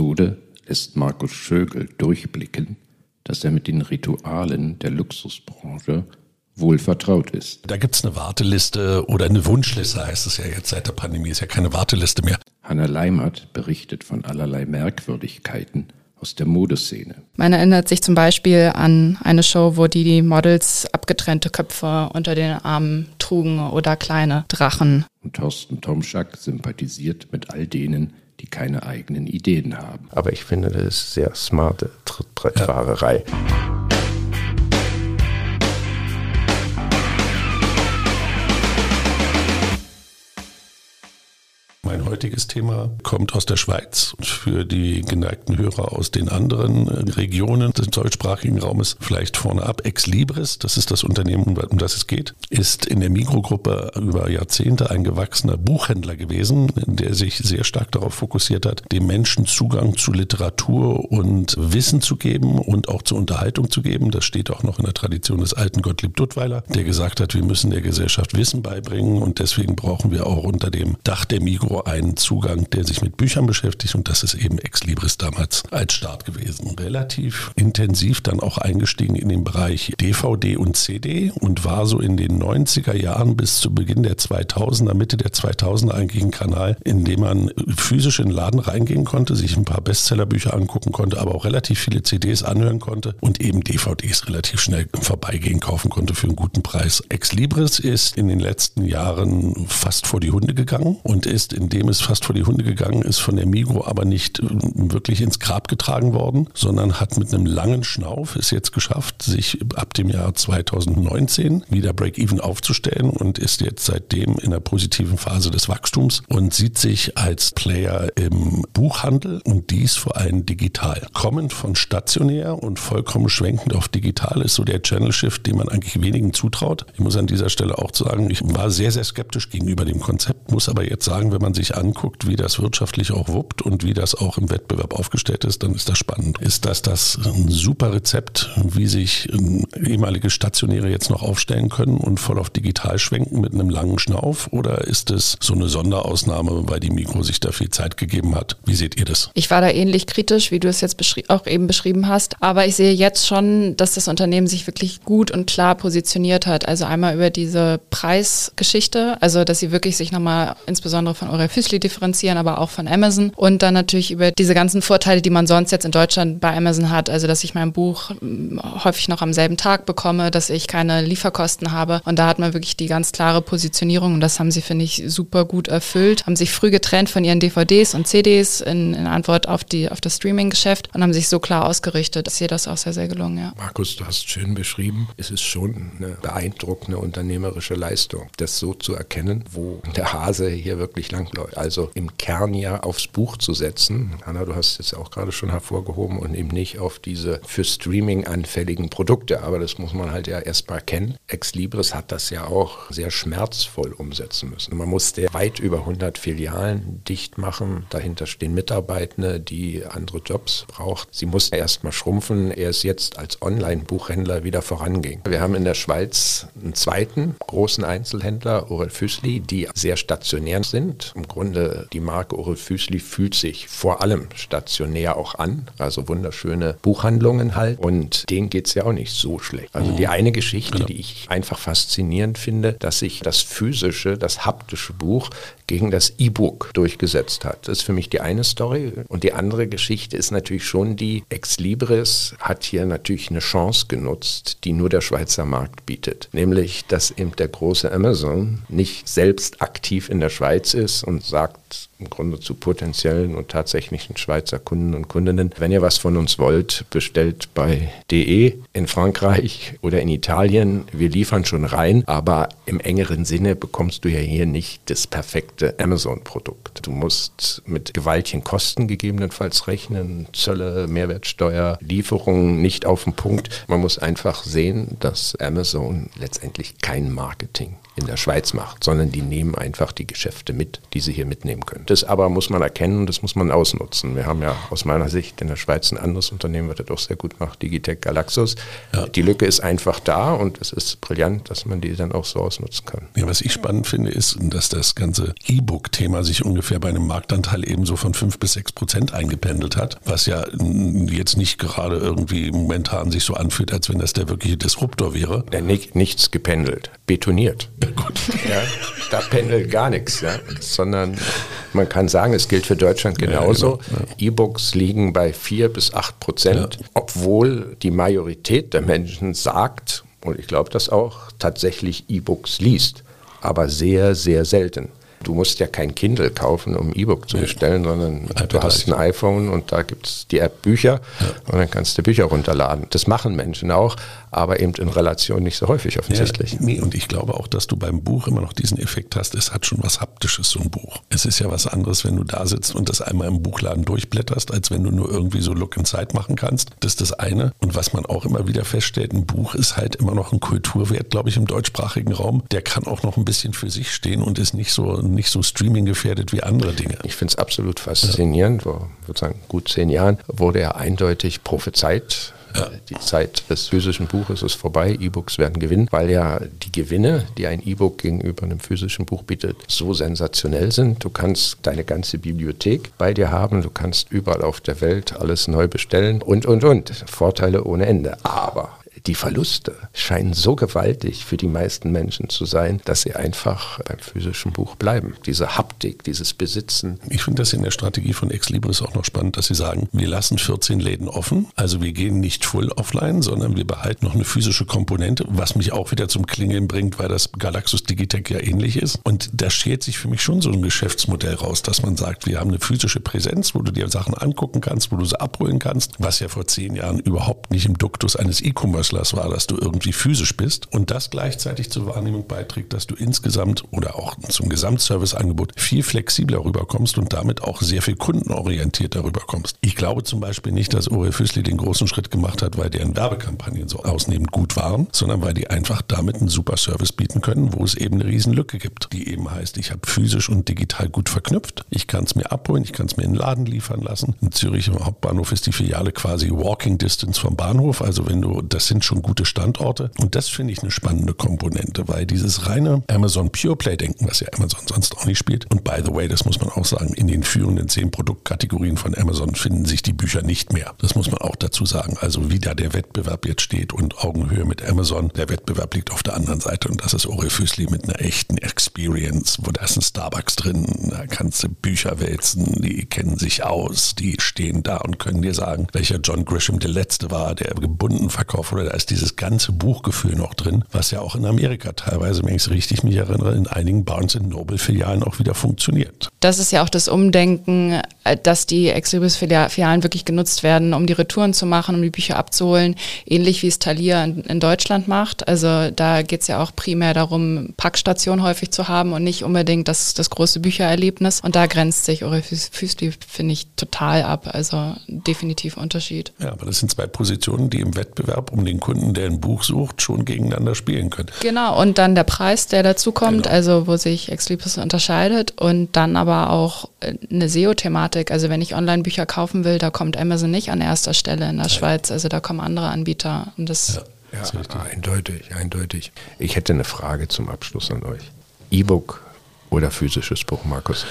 Episode lässt Markus Schögel durchblicken, dass er mit den Ritualen der Luxusbranche wohl vertraut ist. Da gibt es eine Warteliste oder eine Wunschliste, heißt es ja jetzt seit der Pandemie, ist ja keine Warteliste mehr. Hanna Leimert berichtet von allerlei Merkwürdigkeiten aus der Modeszene. Man erinnert sich zum Beispiel an eine Show, wo die Models abgetrennte Köpfe unter den Armen trugen oder kleine Drachen. Und Thorsten Tomschak sympathisiert mit all denen, die keine eigenen Ideen haben. Aber ich finde, das ist sehr smarte Trittbrettfahrerei. Ja. Heutiges Thema kommt aus der Schweiz. Für die geneigten Hörer aus den anderen Regionen des deutschsprachigen Raumes vielleicht vorne ab. Ex Libris, das ist das Unternehmen, um das es geht, ist in der Mikrogruppe über Jahrzehnte ein gewachsener Buchhändler gewesen, der sich sehr stark darauf fokussiert hat, dem Menschen Zugang zu Literatur und Wissen zu geben und auch zur Unterhaltung zu geben. Das steht auch noch in der Tradition des alten Gottlieb Duttweiler, der gesagt hat, wir müssen der Gesellschaft Wissen beibringen und deswegen brauchen wir auch unter dem Dach der Migro einen Zugang, der sich mit Büchern beschäftigt und das ist eben Ex Libris damals als Start gewesen. Relativ intensiv dann auch eingestiegen in den Bereich DVD und CD und war so in den 90er Jahren bis zu Beginn der 2000er, Mitte der 2000er eigentlich ein Kanal, in dem man physisch in den Laden reingehen konnte, sich ein paar Bestsellerbücher angucken konnte, aber auch relativ viele CDs anhören konnte und eben DVDs relativ schnell Vorbeigehen kaufen konnte für einen guten Preis. Ex Libris ist in den letzten Jahren fast vor die Hunde gegangen und ist in dem es fast vor die Hunde gegangen ist, von der Migro aber nicht äh, wirklich ins Grab getragen worden, sondern hat mit einem langen Schnauf es jetzt geschafft, sich ab dem Jahr 2019 wieder Break-Even aufzustellen und ist jetzt seitdem in der positiven Phase des Wachstums und sieht sich als Player im Buchhandel und dies vor allem digital. Kommend von stationär und vollkommen schwenkend auf digital ist so der Channel Shift, den man eigentlich wenigen zutraut. Ich muss an dieser Stelle auch sagen, ich war sehr, sehr skeptisch gegenüber dem Konzept, muss aber jetzt sagen, wenn man sich anguckt, wie das wirtschaftlich auch wuppt und wie das auch im Wettbewerb aufgestellt ist, dann ist das spannend. Ist das das ein super Rezept, wie sich ehemalige Stationäre jetzt noch aufstellen können und voll auf digital schwenken mit einem langen Schnauf? Oder ist es so eine Sonderausnahme, weil die Mikro sich da viel Zeit gegeben hat? Wie seht ihr das? Ich war da ähnlich kritisch, wie du es jetzt auch eben beschrieben hast. Aber ich sehe jetzt schon, dass das Unternehmen sich wirklich gut und klar positioniert hat. Also einmal über diese Preisgeschichte, also dass sie wirklich sich nochmal insbesondere von eurer Füßli differenzieren, aber auch von Amazon. Und dann natürlich über diese ganzen Vorteile, die man sonst jetzt in Deutschland bei Amazon hat. Also, dass ich mein Buch hm, häufig noch am selben Tag bekomme, dass ich keine Lieferkosten habe. Und da hat man wirklich die ganz klare Positionierung. Und das haben sie, finde ich, super gut erfüllt. Haben sich früh getrennt von ihren DVDs und CDs in, in Antwort auf, die, auf das Streaming-Geschäft und haben sich so klar ausgerichtet. Ich sehe das auch sehr, sehr gelungen, ja. Markus, du hast schön beschrieben. Es ist schon eine beeindruckende unternehmerische Leistung, das so zu erkennen, wo der Hase hier wirklich langläuft. Also im Kern ja aufs Buch zu setzen. Anna, du hast es auch gerade schon hervorgehoben und eben nicht auf diese für Streaming anfälligen Produkte. Aber das muss man halt ja erstmal kennen. Ex Libris hat das ja auch sehr schmerzvoll umsetzen müssen. Man musste weit über 100 Filialen dicht machen. Dahinter stehen Mitarbeitende, die andere Jobs braucht. Sie mussten erstmal schrumpfen. Er ist jetzt als Online-Buchhändler wieder voranging. Wir haben in der Schweiz einen zweiten großen Einzelhändler, Orel Füßli, die sehr stationär sind. Im Grunde Grunde die Marke Orel Füßli fühlt sich vor allem stationär auch an. Also wunderschöne Buchhandlungen halt. Und denen geht es ja auch nicht so schlecht. Also die eine Geschichte, genau. die ich einfach faszinierend finde, dass sich das physische, das haptische Buch gegen das E-Book durchgesetzt hat. Das ist für mich die eine Story. Und die andere Geschichte ist natürlich schon die, Ex Libris hat hier natürlich eine Chance genutzt, die nur der Schweizer Markt bietet. Nämlich, dass eben der große Amazon nicht selbst aktiv in der Schweiz ist und sagt, im Grunde zu potenziellen und tatsächlichen Schweizer Kunden und Kundinnen, wenn ihr was von uns wollt, bestellt bei DE in Frankreich oder in Italien. Wir liefern schon rein, aber im engeren Sinne bekommst du ja hier nicht das perfekte Amazon-Produkt. Du musst mit gewaltigen Kosten gegebenenfalls rechnen, Zölle, Mehrwertsteuer, Lieferungen nicht auf den Punkt. Man muss einfach sehen, dass Amazon letztendlich kein Marketing in der Schweiz macht, sondern die nehmen einfach die Geschäfte mit, die sie hier mitnehmen können. Das aber muss man erkennen und das muss man ausnutzen. Wir haben ja aus meiner Sicht in der Schweiz ein anderes Unternehmen, was das auch sehr gut macht, Digitec Galaxus. Ja. Die Lücke ist einfach da und es ist brillant, dass man die dann auch so ausnutzen kann. Ja, was ich spannend finde, ist, dass das ganze E-Book-Thema sich ungefähr bei einem Marktanteil ebenso von fünf bis sechs Prozent eingependelt hat, was ja jetzt nicht gerade irgendwie momentan sich so anfühlt, als wenn das der wirkliche Disruptor wäre. Ja, nichts gependelt, betoniert. Ja, gut. Ja, da pendelt gar nichts, ja, sondern man kann sagen, es gilt für Deutschland genauso. Ja, genau, E-Books liegen bei vier bis acht Prozent, obwohl die Majorität der Menschen sagt, und ich glaube das auch, tatsächlich E-Books liest, aber sehr, sehr selten. Du musst ja kein Kindle kaufen, um E-Book zu bestellen, sondern iPad du hast ein iPhone und da gibt es die App Bücher ja. und dann kannst du Bücher runterladen. Das machen Menschen auch, aber eben in Relation nicht so häufig offensichtlich. Ja, nee, und ich glaube auch, dass du beim Buch immer noch diesen Effekt hast, es hat schon was Haptisches, so ein Buch. Es ist ja was anderes, wenn du da sitzt und das einmal im Buchladen durchblätterst, als wenn du nur irgendwie so Look in Zeit machen kannst. Das ist das eine. Und was man auch immer wieder feststellt, ein Buch ist halt immer noch ein Kulturwert, glaube ich, im deutschsprachigen Raum. Der kann auch noch ein bisschen für sich stehen und ist nicht so, nicht so streaming gefährdet wie andere Dinge. Ich finde es absolut faszinierend. Ja. Vor sozusagen gut zehn Jahren wurde er eindeutig prophezeit ja. Die Zeit des physischen Buches ist vorbei, E-Books werden gewinnen, weil ja die Gewinne, die ein E-Book gegenüber einem physischen Buch bietet, so sensationell sind. Du kannst deine ganze Bibliothek bei dir haben, du kannst überall auf der Welt alles neu bestellen und, und, und. Vorteile ohne Ende. Aber die Verluste scheinen so gewaltig für die meisten Menschen zu sein, dass sie einfach beim physischen Buch bleiben. Diese Haptik, dieses Besitzen. Ich finde das in der Strategie von Exlibris auch noch spannend, dass sie sagen, wir lassen 14 Läden offen. Also wir gehen nicht full offline, sondern wir behalten noch eine physische Komponente, was mich auch wieder zum Klingeln bringt, weil das Galaxus Digitec ja ähnlich ist. Und da schert sich für mich schon so ein Geschäftsmodell raus, dass man sagt, wir haben eine physische Präsenz, wo du dir Sachen angucken kannst, wo du sie abholen kannst, was ja vor zehn Jahren überhaupt nicht im Duktus eines E-Commerce Wrestlers war, dass du irgendwie physisch bist und das gleichzeitig zur Wahrnehmung beiträgt, dass du insgesamt oder auch zum Gesamtserviceangebot viel flexibler rüberkommst und damit auch sehr viel kundenorientierter rüberkommst. Ich glaube zum Beispiel nicht, dass Ore Füßli den großen Schritt gemacht hat, weil deren Werbekampagnen so ausnehmend gut waren, sondern weil die einfach damit einen super Service bieten können, wo es eben eine Riesenlücke gibt, die eben heißt, ich habe physisch und digital gut verknüpft. Ich kann es mir abholen, ich kann es mir in den Laden liefern lassen. In Zürich im Hauptbahnhof ist die Filiale quasi Walking Distance vom Bahnhof. Also wenn du, das sind schon gute Standorte. Und das finde ich eine spannende Komponente, weil dieses reine Amazon Pure Play Denken, was ja Amazon sonst auch nicht spielt. Und by the way, das muss man auch sagen, in den führenden zehn Produktkategorien von Amazon finden sich die Bücher nicht mehr. Das muss man auch dazu sagen. Also wie da der Wettbewerb jetzt steht und Augenhöhe mit Amazon. Der Wettbewerb liegt auf der anderen Seite und das ist Orefüßli mit einer echten Experience, wo da ist ein Starbucks drin, da kannst du Bücher wälzen, die kennen sich aus, die stehen da und können dir sagen, welcher John Grisham der letzte war, der gebunden verkauft oder da ist dieses ganze Buchgefühl noch drin, was ja auch in Amerika teilweise, wenn ich es richtig mich erinnere, in einigen Barnes Noble Filialen auch wieder funktioniert. Das ist ja auch das Umdenken, äh, dass die Exhibis Filialen wirklich genutzt werden, um die Retouren zu machen, um die Bücher abzuholen, ähnlich wie es Thalia in, in Deutschland macht. Also da geht es ja auch primär darum, Packstationen häufig zu haben und nicht unbedingt das, das große Büchererlebnis. Und da grenzt sich Orifüsli, finde ich, total ab. Also definitiv Unterschied. Ja, aber das sind zwei Positionen, die im Wettbewerb um den Kunden, der ein Buch sucht, schon gegeneinander spielen können. Genau, und dann der Preis, der dazu kommt, genau. also wo sich Exlibris unterscheidet und dann aber auch äh, eine SEO-Thematik. Also wenn ich Online-Bücher kaufen will, da kommt Amazon nicht an erster Stelle in der Nein. Schweiz. Also da kommen andere Anbieter. Und das ja. Ja, eindeutig, eindeutig. Ich hätte eine Frage zum Abschluss an euch. E-Book oder physisches Buch, Markus?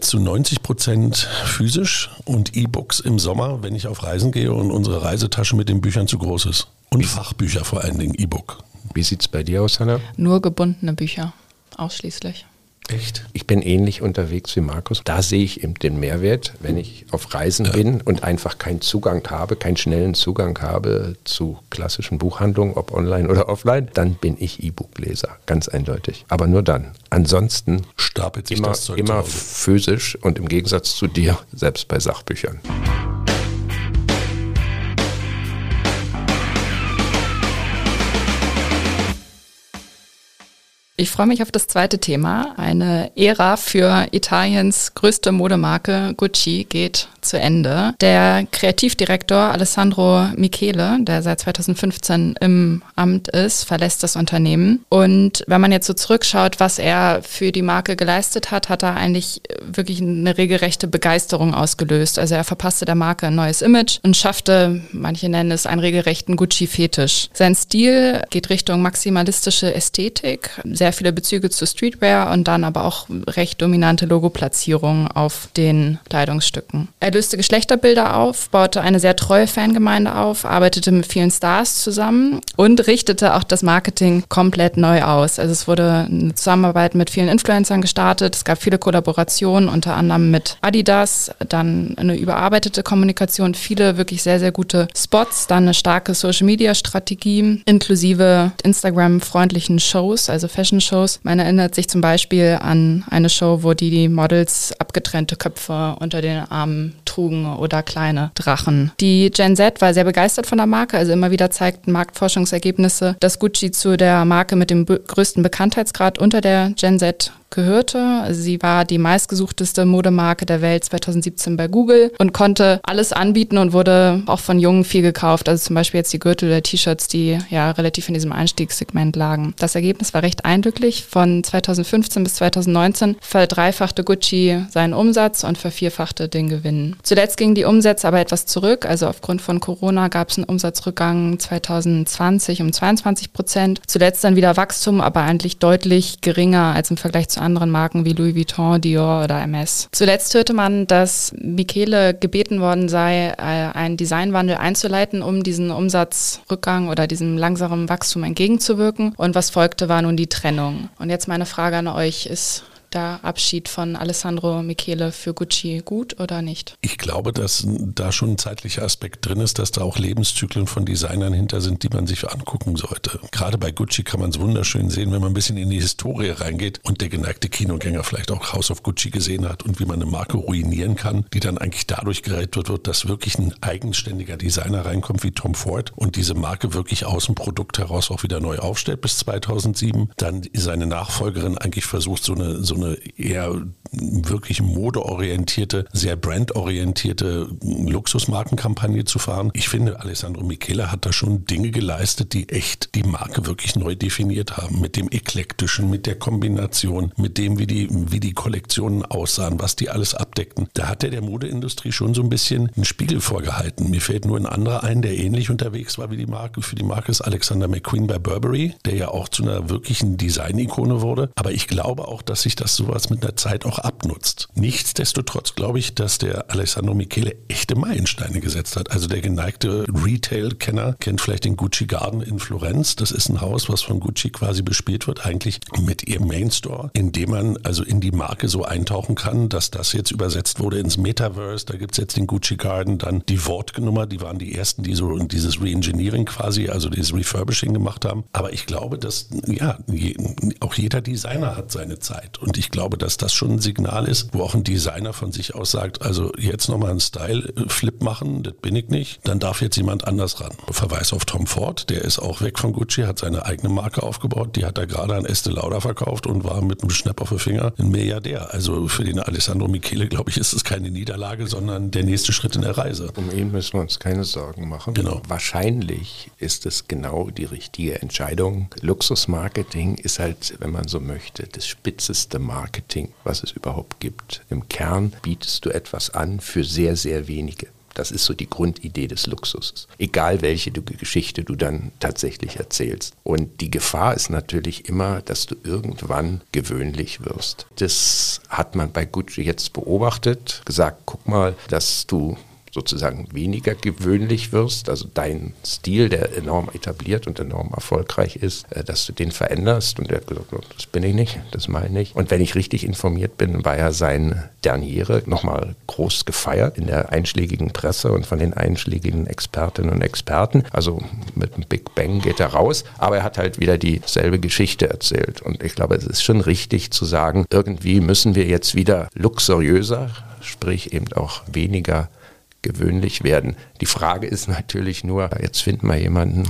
Zu 90 Prozent physisch und E-Books im Sommer, wenn ich auf Reisen gehe und unsere Reisetasche mit den Büchern zu groß ist. Und Fachbücher vor allen Dingen, E-Book. Wie sieht es bei dir aus, Hanna? Nur gebundene Bücher, ausschließlich. Echt? Ich bin ähnlich unterwegs wie Markus. Da sehe ich eben den Mehrwert, wenn ich auf Reisen ja. bin und einfach keinen Zugang habe, keinen schnellen Zugang habe zu klassischen Buchhandlungen, ob online oder offline, dann bin ich E-Book-Leser, ganz eindeutig. Aber nur dann. Ansonsten stapelt sich immer, das Zeug immer physisch und im Gegensatz zu dir selbst bei Sachbüchern. Ich freue mich auf das zweite Thema. Eine Ära für Italiens größte Modemarke Gucci geht zu Ende. Der Kreativdirektor Alessandro Michele, der seit 2015 im Amt ist, verlässt das Unternehmen. Und wenn man jetzt so zurückschaut, was er für die Marke geleistet hat, hat er eigentlich wirklich eine regelrechte Begeisterung ausgelöst. Also er verpasste der Marke ein neues Image und schaffte, manche nennen es einen regelrechten Gucci-Fetisch. Sein Stil geht Richtung maximalistische Ästhetik, sehr viele Bezüge zu Streetwear und dann aber auch recht dominante Logoplatzierungen auf den Kleidungsstücken. Er löste Geschlechterbilder auf, baute eine sehr treue Fangemeinde auf, arbeitete mit vielen Stars zusammen und richtete auch das Marketing komplett neu aus. Also es wurde eine Zusammenarbeit mit vielen Influencern gestartet, es gab viele Kollaborationen, unter anderem mit Adidas, dann eine überarbeitete Kommunikation, viele wirklich sehr, sehr gute Spots, dann eine starke Social-Media-Strategie inklusive Instagram-freundlichen Shows, also Fashion-Shows. Man erinnert sich zum Beispiel an eine Show, wo die, die Models abgetrennte Köpfe unter den Armen trugen oder kleine Drachen. Die Gen Z war sehr begeistert von der Marke, also immer wieder zeigten Marktforschungsergebnisse, dass Gucci zu der Marke mit dem größten Bekanntheitsgrad unter der Gen Z gehörte. Sie war die meistgesuchteste Modemarke der Welt 2017 bei Google und konnte alles anbieten und wurde auch von Jungen viel gekauft. Also zum Beispiel jetzt die Gürtel oder T-Shirts, die ja relativ in diesem Einstiegssegment lagen. Das Ergebnis war recht eindrücklich. Von 2015 bis 2019 verdreifachte Gucci seinen Umsatz und vervierfachte den Gewinn. Zuletzt gingen die Umsätze aber etwas zurück. Also aufgrund von Corona gab es einen Umsatzrückgang 2020 um 22 Prozent. Zuletzt dann wieder Wachstum, aber eigentlich deutlich geringer als im Vergleich zu anderen Marken wie Louis Vuitton, Dior oder MS. Zuletzt hörte man, dass Michele gebeten worden sei, äh, einen Designwandel einzuleiten, um diesen Umsatzrückgang oder diesem langsamen Wachstum entgegenzuwirken. Und was folgte, war nun die Trennung. Und jetzt meine Frage an euch ist, der Abschied von Alessandro Michele für Gucci gut oder nicht? Ich glaube, dass da schon ein zeitlicher Aspekt drin ist, dass da auch Lebenszyklen von Designern hinter sind, die man sich angucken sollte. Gerade bei Gucci kann man es wunderschön sehen, wenn man ein bisschen in die Historie reingeht und der geneigte Kinogänger vielleicht auch House of Gucci gesehen hat und wie man eine Marke ruinieren kann, die dann eigentlich dadurch gerettet wird, dass wirklich ein eigenständiger Designer reinkommt wie Tom Ford und diese Marke wirklich aus dem Produkt heraus auch wieder neu aufstellt bis 2007. Dann seine Nachfolgerin eigentlich versucht, so eine, so eine eher wirklich modeorientierte, sehr brandorientierte Luxusmarkenkampagne zu fahren. Ich finde, Alessandro Michele hat da schon Dinge geleistet, die echt die Marke wirklich neu definiert haben. Mit dem Eklektischen, mit der Kombination, mit dem, wie die, wie die Kollektionen aussahen, was die alles abdeckten. Da hat er der Modeindustrie schon so ein bisschen einen Spiegel vorgehalten. Mir fällt nur ein anderer ein, der ähnlich unterwegs war wie die Marke. Für die Marke ist Alexander McQueen bei Burberry, der ja auch zu einer wirklichen Design-Ikone wurde. Aber ich glaube auch, dass sich das sowas mit der Zeit auch abnutzt. Nichtsdestotrotz glaube ich, dass der Alessandro Michele echte Meilensteine gesetzt hat. Also der geneigte Retail-Kenner kennt vielleicht den Gucci Garden in Florenz. Das ist ein Haus, was von Gucci quasi bespielt wird, eigentlich mit ihrem Main Store, in dem man also in die Marke so eintauchen kann, dass das jetzt übersetzt wurde ins Metaverse. Da gibt es jetzt den Gucci Garden, dann die Wortgenummer, die waren die ersten, die so dieses Reengineering quasi, also dieses Refurbishing gemacht haben. Aber ich glaube, dass ja, auch jeder Designer hat seine Zeit. Und ich glaube, dass das schon ein Signal ist, wo auch ein Designer von sich aus sagt, also jetzt nochmal einen Style-Flip machen, das bin ich nicht, dann darf jetzt jemand anders ran. Verweis auf Tom Ford, der ist auch weg von Gucci, hat seine eigene Marke aufgebaut, die hat er gerade an Estee Lauder verkauft und war mit einem Schnapp auf den Finger ein Milliardär. Also für den Alessandro Michele, glaube ich, ist es keine Niederlage, sondern der nächste Schritt in der Reise. Um ihn müssen wir uns keine Sorgen machen. Genau. Wahrscheinlich ist es genau die richtige Entscheidung. Luxusmarketing ist halt, wenn man so möchte, das spitzeste Marketing, was es überhaupt gibt. Im Kern bietest du etwas an für sehr, sehr wenige. Das ist so die Grundidee des Luxuses. Egal welche Geschichte du dann tatsächlich erzählst. Und die Gefahr ist natürlich immer, dass du irgendwann gewöhnlich wirst. Das hat man bei Gucci jetzt beobachtet, gesagt, guck mal, dass du sozusagen weniger gewöhnlich wirst, also dein Stil, der enorm etabliert und enorm erfolgreich ist, äh, dass du den veränderst. Und er hat gesagt, das bin ich nicht, das meine ich. Und wenn ich richtig informiert bin, war ja sein Derniere nochmal groß gefeiert in der einschlägigen Presse und von den einschlägigen Expertinnen und Experten. Also mit einem Big Bang geht er raus, aber er hat halt wieder dieselbe Geschichte erzählt. Und ich glaube, es ist schon richtig zu sagen, irgendwie müssen wir jetzt wieder luxuriöser, sprich eben auch weniger gewöhnlich werden. Die Frage ist natürlich nur, jetzt finden wir jemanden,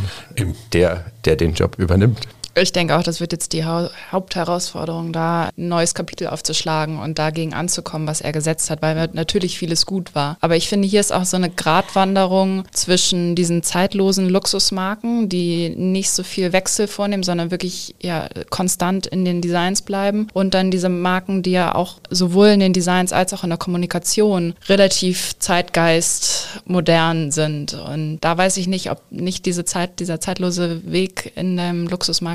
der, der den Job übernimmt. Ich denke auch, das wird jetzt die ha Hauptherausforderung, da ein neues Kapitel aufzuschlagen und dagegen anzukommen, was er gesetzt hat, weil natürlich vieles gut war. Aber ich finde, hier ist auch so eine Gratwanderung zwischen diesen zeitlosen Luxusmarken, die nicht so viel Wechsel vornehmen, sondern wirklich ja, konstant in den Designs bleiben und dann diese Marken, die ja auch sowohl in den Designs als auch in der Kommunikation relativ zeitgeist modern sind. Und da weiß ich nicht, ob nicht diese Zeit, dieser zeitlose Weg in dem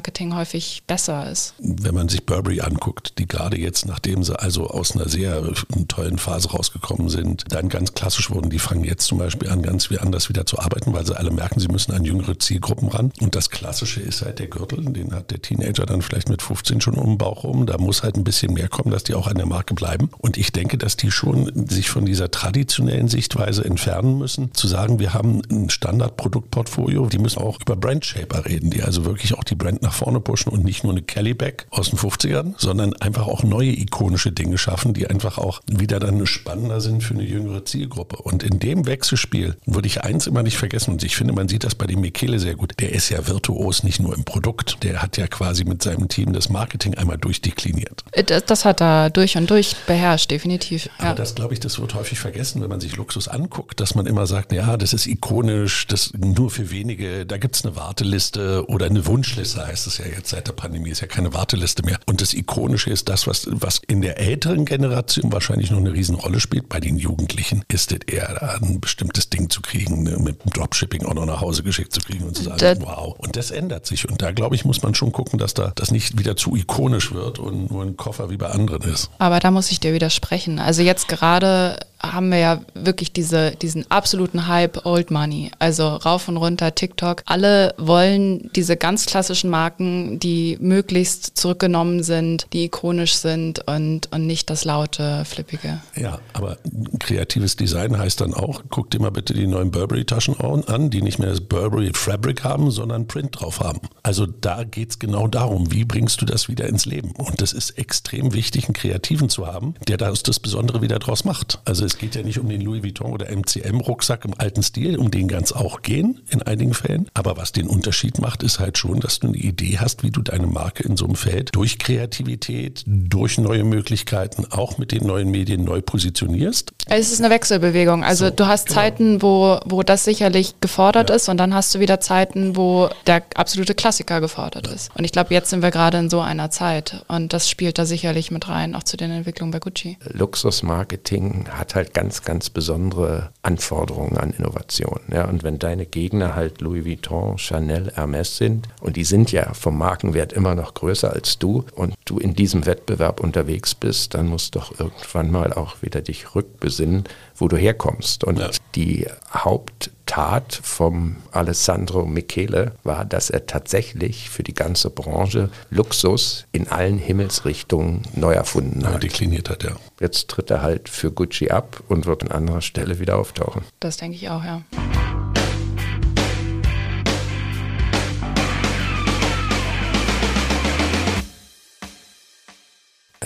Luxusmarketing häufig besser ist. Wenn man sich Burberry anguckt, die gerade jetzt, nachdem sie also aus einer sehr tollen Phase rausgekommen sind, dann ganz klassisch wurden, die fangen jetzt zum Beispiel an, ganz wie anders wieder zu arbeiten, weil sie alle merken, sie müssen an jüngere Zielgruppen ran. Und das Klassische ist halt der Gürtel, den hat der Teenager dann vielleicht mit 15 schon um den Bauch rum. Da muss halt ein bisschen mehr kommen, dass die auch an der Marke bleiben. Und ich denke, dass die schon sich von dieser traditionellen Sichtweise entfernen müssen, zu sagen, wir haben ein Standardproduktportfolio, die müssen auch über Brandshaper reden, die also wirklich auch die Brand nach vorne pushen und nicht nur eine Kelly Bag aus den 50ern, sondern einfach auch neue ikonische Dinge schaffen, die einfach auch wieder dann spannender sind für eine jüngere Zielgruppe. Und in dem Wechselspiel würde ich eins immer nicht vergessen, und ich finde, man sieht das bei dem Michele sehr gut, der ist ja virtuos nicht nur im Produkt, der hat ja quasi mit seinem Team das Marketing einmal durchdekliniert. Das, das hat er durch und durch beherrscht, definitiv. Ja. Aber das, glaube ich, das wird häufig vergessen, wenn man sich Luxus anguckt, dass man immer sagt, ja, das ist ikonisch, das nur für wenige, da gibt es eine Warteliste oder eine Wunschliste, heißt es ja jetzt seit der Pandemie, ist ja keine Warteliste mehr. Und das Ikonische ist das, was, was in der älteren Generation wahrscheinlich noch eine Riesenrolle spielt. Bei den Jugendlichen ist es eher ein bestimmtes Ding zu kriegen, ne, mit dem Dropshipping auch noch nach Hause geschickt zu kriegen und zu sagen, das wow. Und das ändert sich. Und da, glaube ich, muss man schon gucken, dass da das nicht wieder zu ikonisch wird und nur ein Koffer wie bei anderen ist. Aber da muss ich dir widersprechen. Also jetzt gerade haben wir ja wirklich diese, diesen absoluten Hype Old Money. Also rauf und runter TikTok. Alle wollen diese ganz klassischen Marken, die möglichst zurückgenommen sind, die ikonisch sind und, und nicht das laute, flippige. Ja, aber kreatives Design heißt dann auch, guck dir mal bitte die neuen Burberry-Taschen an, die nicht mehr das Burberry Fabric haben, sondern Print drauf haben. Also da geht es genau darum, wie bringst du das wieder ins Leben? Und das ist extrem wichtig, einen Kreativen zu haben, der das Besondere wieder draus macht. Also es geht ja nicht um den Louis Vuitton oder MCM-Rucksack im alten Stil, um den ganz auch gehen in einigen Fällen. Aber was den Unterschied macht, ist halt schon, dass du eine Idee hast, wie du deine Marke in so einem Feld durch Kreativität, durch neue Möglichkeiten, auch mit den neuen Medien neu positionierst. Es ist eine Wechselbewegung. Also so, du hast genau. Zeiten, wo, wo das sicherlich gefordert ja. ist und dann hast du wieder Zeiten, wo der absolute Klassiker gefordert ja. ist. Und ich glaube, jetzt sind wir gerade in so einer Zeit und das spielt da sicherlich mit rein, auch zu den Entwicklungen bei Gucci. Luxusmarketing hat halt ganz, ganz besondere Anforderungen an Innovation. Ja, und wenn deine Gegner halt Louis Vuitton, Chanel, Hermes sind und die sind ja vom Markenwert immer noch größer als du und du in diesem Wettbewerb unterwegs bist, dann musst du doch irgendwann mal auch wieder dich rückbesinnen, wo du herkommst. Und ja. die Haupttat vom Alessandro Michele war, dass er tatsächlich für die ganze Branche Luxus in allen Himmelsrichtungen neu erfunden ja, hat. Dekliniert hat, ja. Jetzt tritt er halt für Gucci ab und wird an anderer Stelle wieder auftauchen. Das denke ich auch, ja.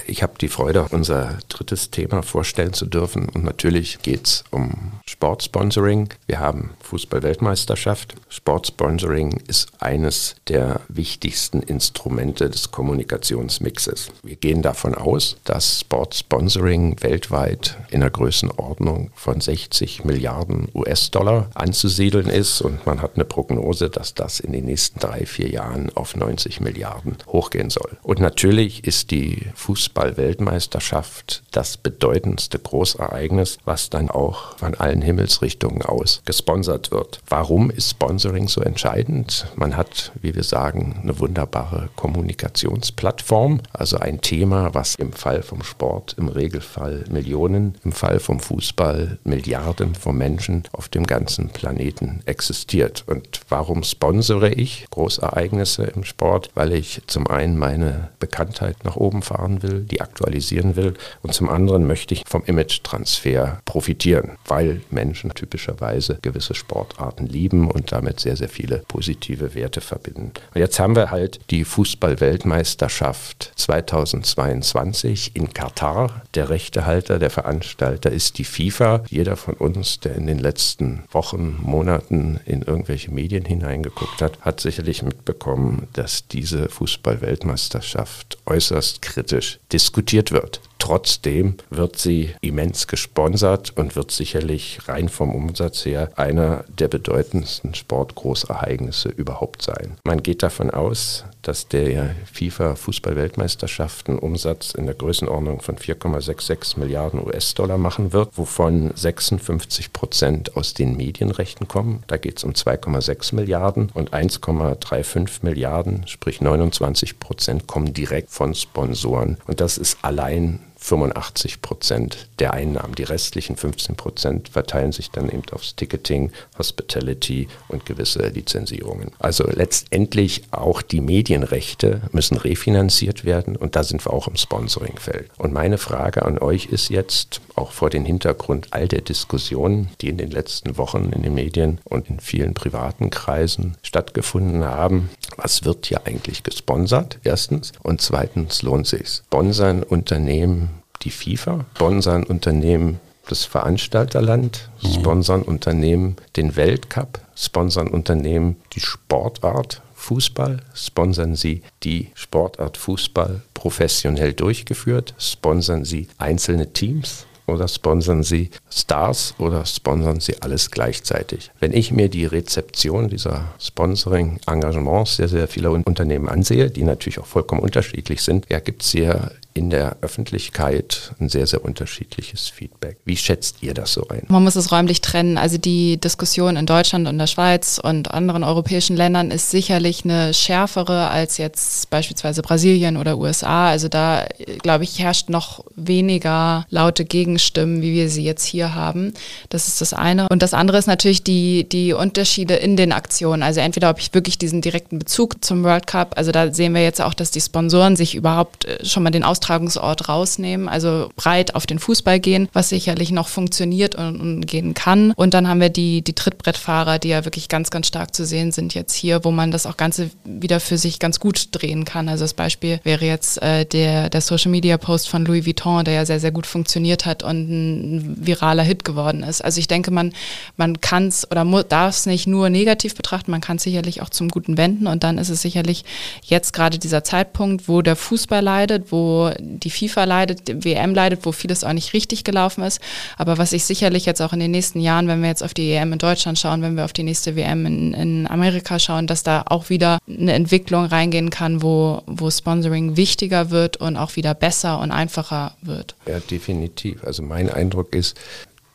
Ich habe die Freude, unser drittes Thema vorstellen zu dürfen. Und natürlich geht es um Sportsponsoring. Wir haben Fußball-Weltmeisterschaft. Sportsponsoring ist eines der wichtigsten Instrumente des Kommunikationsmixes. Wir gehen davon aus, dass Sportsponsoring weltweit in der Größenordnung von 60 Milliarden US-Dollar anzusiedeln ist. Und man hat eine Prognose, dass das in den nächsten drei, vier Jahren auf 90 Milliarden hochgehen soll. Und natürlich ist die Fußball Fußball-Weltmeisterschaft das bedeutendste Großereignis, was dann auch von allen Himmelsrichtungen aus gesponsert wird. Warum ist Sponsoring so entscheidend? Man hat, wie wir sagen, eine wunderbare Kommunikationsplattform, also ein Thema, was im Fall vom Sport im Regelfall Millionen, im Fall vom Fußball Milliarden von Menschen auf dem ganzen Planeten existiert. Und warum sponsere ich Großereignisse im Sport? Weil ich zum einen meine Bekanntheit nach oben fahren will, die aktualisieren will. Und zum anderen möchte ich vom Image-Transfer profitieren, weil Menschen typischerweise gewisse Sportarten lieben und damit sehr, sehr viele positive Werte verbinden. Und jetzt haben wir halt die Fußball-Weltmeisterschaft 2022 in Katar. Der Rechtehalter, der Veranstalter ist die FIFA. Jeder von uns, der in den letzten Wochen, Monaten in irgendwelche Medien hineingeguckt hat, hat sicherlich mitbekommen, dass diese Fußball-Weltmeisterschaft äußerst kritisch diskutiert wird. Trotzdem wird sie immens gesponsert und wird sicherlich rein vom Umsatz her einer der bedeutendsten Sportgroßereignisse überhaupt sein. Man geht davon aus, dass der FIFA Fußball-Weltmeisterschaften Umsatz in der Größenordnung von 4,66 Milliarden US-Dollar machen wird, wovon 56 Prozent aus den Medienrechten kommen. Da geht es um 2,6 Milliarden und 1,35 Milliarden, sprich 29 Prozent, kommen direkt von Sponsoren. Und das ist allein 85 Prozent der Einnahmen. Die restlichen 15 Prozent verteilen sich dann eben aufs Ticketing, Hospitality und gewisse Lizenzierungen. Also letztendlich auch die Medienrechte müssen refinanziert werden und da sind wir auch im Sponsoringfeld. Und meine Frage an euch ist jetzt, auch vor dem Hintergrund all der Diskussionen, die in den letzten Wochen in den Medien und in vielen privaten Kreisen stattgefunden haben, was wird hier eigentlich gesponsert? Erstens. Und zweitens lohnt sich. Sponsern Unternehmen die FIFA, sponsern Unternehmen das Veranstalterland, mhm. sponsern Unternehmen den Weltcup, sponsern Unternehmen die Sportart Fußball, sponsern sie die Sportart Fußball professionell durchgeführt, sponsern sie einzelne Teams, oder sponsern Sie Stars oder sponsern Sie alles gleichzeitig? Wenn ich mir die Rezeption dieser Sponsoring-Engagements sehr, sehr vieler Unternehmen ansehe, die natürlich auch vollkommen unterschiedlich sind, ja, gibt es hier in der Öffentlichkeit ein sehr, sehr unterschiedliches Feedback. Wie schätzt ihr das so ein? Man muss es räumlich trennen. Also die Diskussion in Deutschland und der Schweiz und anderen europäischen Ländern ist sicherlich eine schärfere als jetzt beispielsweise Brasilien oder USA. Also da, glaube ich, herrscht noch weniger laute Gegenstimmen, wie wir sie jetzt hier haben. Das ist das eine. Und das andere ist natürlich die, die Unterschiede in den Aktionen. Also entweder ob ich wirklich diesen direkten Bezug zum World Cup, also da sehen wir jetzt auch, dass die Sponsoren sich überhaupt äh, schon mal den Austausch Austragungsort rausnehmen, also breit auf den Fußball gehen, was sicherlich noch funktioniert und, und gehen kann. Und dann haben wir die, die Trittbrettfahrer, die ja wirklich ganz, ganz stark zu sehen sind jetzt hier, wo man das auch Ganze wieder für sich ganz gut drehen kann. Also das Beispiel wäre jetzt äh, der, der Social Media Post von Louis Vuitton, der ja sehr, sehr gut funktioniert hat und ein viraler Hit geworden ist. Also ich denke, man, man kann es oder darf es nicht nur negativ betrachten, man kann es sicherlich auch zum Guten wenden und dann ist es sicherlich jetzt gerade dieser Zeitpunkt, wo der Fußball leidet, wo die FIFA leidet, die WM leidet, wo vieles auch nicht richtig gelaufen ist. Aber was ich sicherlich jetzt auch in den nächsten Jahren, wenn wir jetzt auf die EM in Deutschland schauen, wenn wir auf die nächste WM in, in Amerika schauen, dass da auch wieder eine Entwicklung reingehen kann, wo, wo Sponsoring wichtiger wird und auch wieder besser und einfacher wird. Ja, definitiv. Also mein Eindruck ist,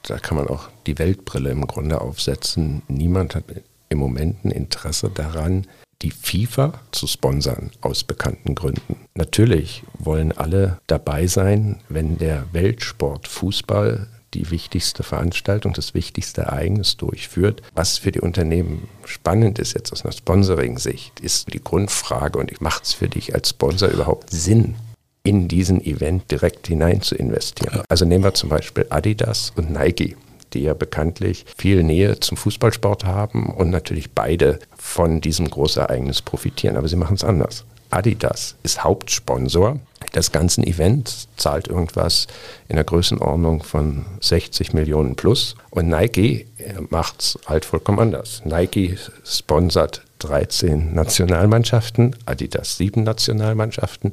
da kann man auch die Weltbrille im Grunde aufsetzen. Niemand hat im Moment ein Interesse daran, die FIFA zu sponsern aus bekannten Gründen. Natürlich wollen alle dabei sein, wenn der Weltsport Fußball die wichtigste Veranstaltung, das wichtigste Ereignis durchführt. Was für die Unternehmen spannend ist jetzt aus einer Sponsoring-Sicht, ist die Grundfrage und macht es für dich als Sponsor überhaupt Sinn, in diesen Event direkt hinein zu investieren? Also nehmen wir zum Beispiel Adidas und Nike die ja bekanntlich viel Nähe zum Fußballsport haben und natürlich beide von diesem Großereignis profitieren. Aber sie machen es anders. Adidas ist Hauptsponsor des ganzen Events, zahlt irgendwas in der Größenordnung von 60 Millionen plus. Und Nike äh, macht es halt vollkommen anders. Nike sponsert 13 Nationalmannschaften, Adidas 7 Nationalmannschaften.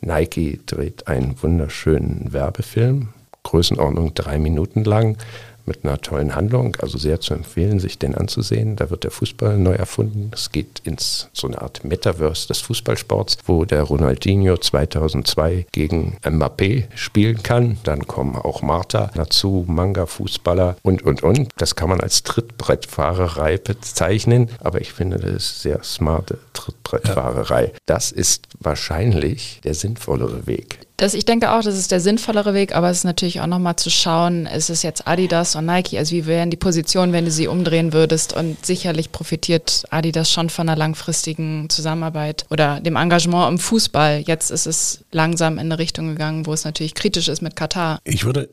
Nike dreht einen wunderschönen Werbefilm, Größenordnung drei Minuten lang, mit einer tollen Handlung, also sehr zu empfehlen, sich den anzusehen. Da wird der Fußball neu erfunden. Es geht ins so eine Art Metaverse des Fußballsports, wo der Ronaldinho 2002 gegen Mbappé spielen kann. Dann kommen auch Marta dazu, Manga-Fußballer und, und, und. Das kann man als Trittbrettfahrerei bezeichnen, aber ich finde, das ist sehr smarte Trittbrettfahrerei. Ja. Das ist wahrscheinlich der sinnvollere Weg Das, ich denke auch, das ist der sinnvollere Weg, aber es ist natürlich auch nochmal zu schauen, ist es jetzt Adidas und Nike, also wie wären die Positionen, wenn du sie umdrehen würdest und sicherlich profitiert Adidas schon von einer langfristigen Zusammenarbeit oder dem Engagement im Fußball. Jetzt ist es langsam in eine Richtung gegangen, wo es natürlich kritisch ist mit Katar. Ich würde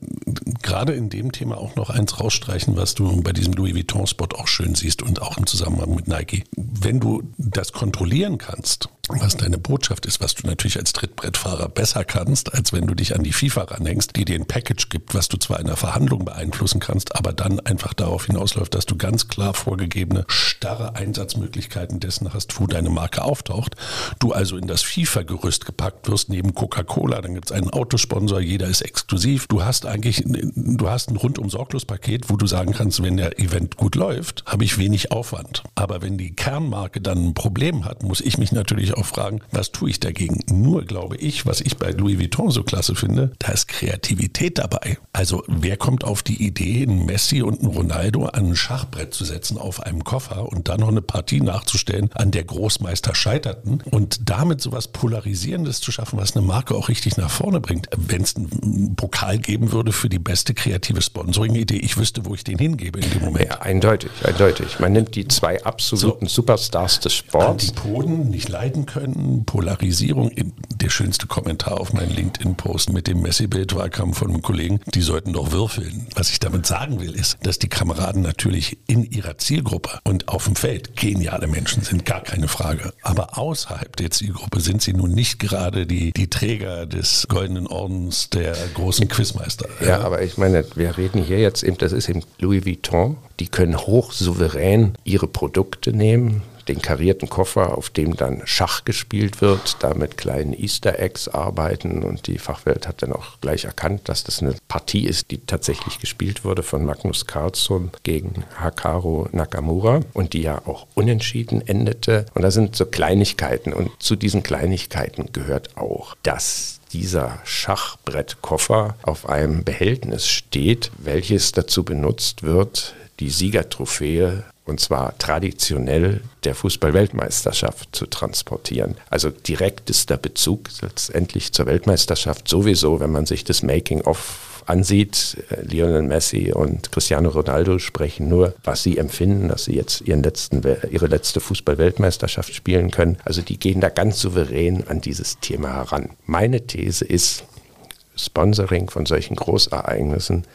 gerade in dem Thema auch noch eins rausstreichen, was du bei diesem Louis Vuitton-Spot auch schön siehst und auch im Zusammenhang mit Nike. Wenn du das kontrollieren kannst, was deine Botschaft ist, was du natürlich als Trittbrettfahrer besser kannst, als wenn du dich an die FIFA ranhängst, die dir ein Package gibt, was du zwar in der Verhandlung beeinflussen kannst, aber dann einfach darauf hinausläuft, dass du ganz klar vorgegebene, starre Einsatzmöglichkeiten dessen hast, wo deine Marke auftaucht. Du also in das FIFA-Gerüst gepackt wirst, neben Coca-Cola, dann gibt es einen Autosponsor, jeder ist exklusiv. Du hast eigentlich, du hast ein rundum sorglos Paket, wo du sagen kannst, wenn der Event gut läuft, habe ich wenig Aufwand. Aber wenn die Kernmarke dann ein Problem hat, muss ich mich natürlich auch fragen, was tue ich dagegen? Nur glaube ich, was ich bei Louis Vuitton so klasse finde, da ist Kreativität dabei. Also wer kommt auf die Idee, einen Messi und einen Ronaldo an ein Schachbrett zu setzen auf einem Koffer und dann noch eine Partie nachzustellen, an der Großmeister scheiterten und damit sowas Polarisierendes zu schaffen, was eine Marke auch richtig nach vorne bringt. Wenn es einen Pokal geben würde für die beste kreative Sponsoring-Idee, ich wüsste, wo ich den hingebe in dem Moment. Ja, eindeutig, eindeutig. Man nimmt die zwei absoluten so, Superstars des Sports. Antipoden nicht leiden können, Polarisierung. Der schönste Kommentar auf meinen LinkedIn-Post mit dem Messi-Bild war kam von einem Kollegen, die sollten doch würfeln. Was ich damit sagen will, ist, dass die Kameraden natürlich in ihrer Zielgruppe und auf dem Feld geniale Menschen sind, gar keine Frage. Aber außerhalb der Zielgruppe sind sie nun nicht gerade die, die Träger des Goldenen Ordens der großen Quizmeister. Ja, ja, aber ich meine, wir reden hier jetzt eben, das ist eben Louis Vuitton, die können hochsouverän ihre Produkte nehmen, den karierten Koffer, auf dem dann Schach gespielt wird, da mit kleinen Easter Eggs arbeiten und die Fachwelt hat dann auch gleich erkannt, dass das eine Partie ist, die tatsächlich gespielt wurde von Magnus Carlsson gegen Hakaru Nakamura und die ja auch unentschieden endete. Und da sind so Kleinigkeiten und zu diesen Kleinigkeiten gehört auch, dass dieser Schachbrettkoffer auf einem Behältnis steht, welches dazu benutzt wird, die Siegertrophäe und zwar traditionell der Fußball-Weltmeisterschaft zu transportieren. Also direktester Bezug letztendlich zur Weltmeisterschaft sowieso, wenn man sich das Making-of ansieht, äh, Lionel Messi und Cristiano Ronaldo sprechen nur, was sie empfinden, dass sie jetzt ihren letzten, ihre letzte Fußball-Weltmeisterschaft spielen können. Also die gehen da ganz souverän an dieses Thema heran. Meine These ist, Sponsoring von solchen Großereignissen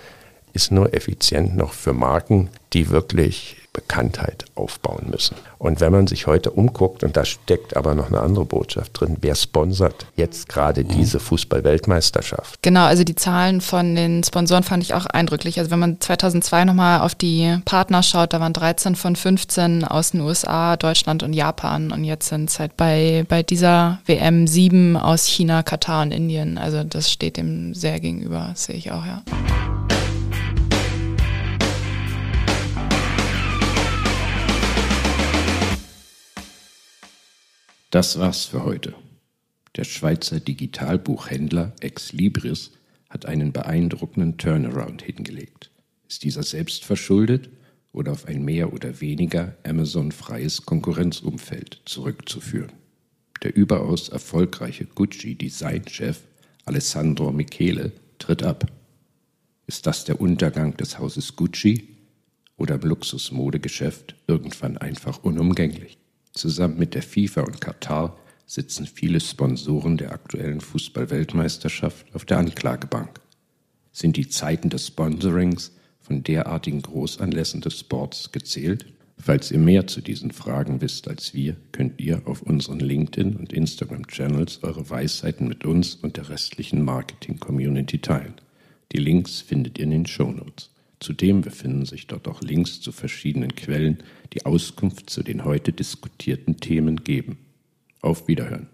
ist nur effizient noch für Marken, die wirklich Bekanntheit aufbauen müssen. Und wenn man sich heute umguckt, und da steckt aber noch eine andere Botschaft drin, wer sponsert jetzt gerade diese Fußball-Weltmeisterschaft? Genau, also die Zahlen von den Sponsoren fand ich auch eindrücklich. Also wenn man 2002 nochmal auf die Partner schaut, da waren 13 von 15 aus den USA, Deutschland und Japan. Und jetzt sind es halt bei, bei dieser WM sieben aus China, Katar und Indien. Also das steht dem sehr gegenüber, sehe ich auch, ja. Das war's für heute. Der Schweizer Digitalbuchhändler Ex Libris hat einen beeindruckenden Turnaround hingelegt. Ist dieser selbst verschuldet oder auf ein mehr oder weniger Amazon-freies Konkurrenzumfeld zurückzuführen? Der überaus erfolgreiche Gucci-Designchef Alessandro Michele tritt ab. Ist das der Untergang des Hauses Gucci oder im Luxusmodegeschäft irgendwann einfach unumgänglich? Zusammen mit der FIFA und Katar sitzen viele Sponsoren der aktuellen Fußball-Weltmeisterschaft auf der Anklagebank. Sind die Zeiten des Sponsorings von derartigen Großanlässen des Sports gezählt? Falls ihr mehr zu diesen Fragen wisst als wir, könnt ihr auf unseren LinkedIn- und Instagram-Channels eure Weisheiten mit uns und der restlichen Marketing-Community teilen. Die Links findet ihr in den Shownotes. Zudem befinden sich dort auch Links zu verschiedenen Quellen, die Auskunft zu den heute diskutierten Themen geben. Auf Wiederhören.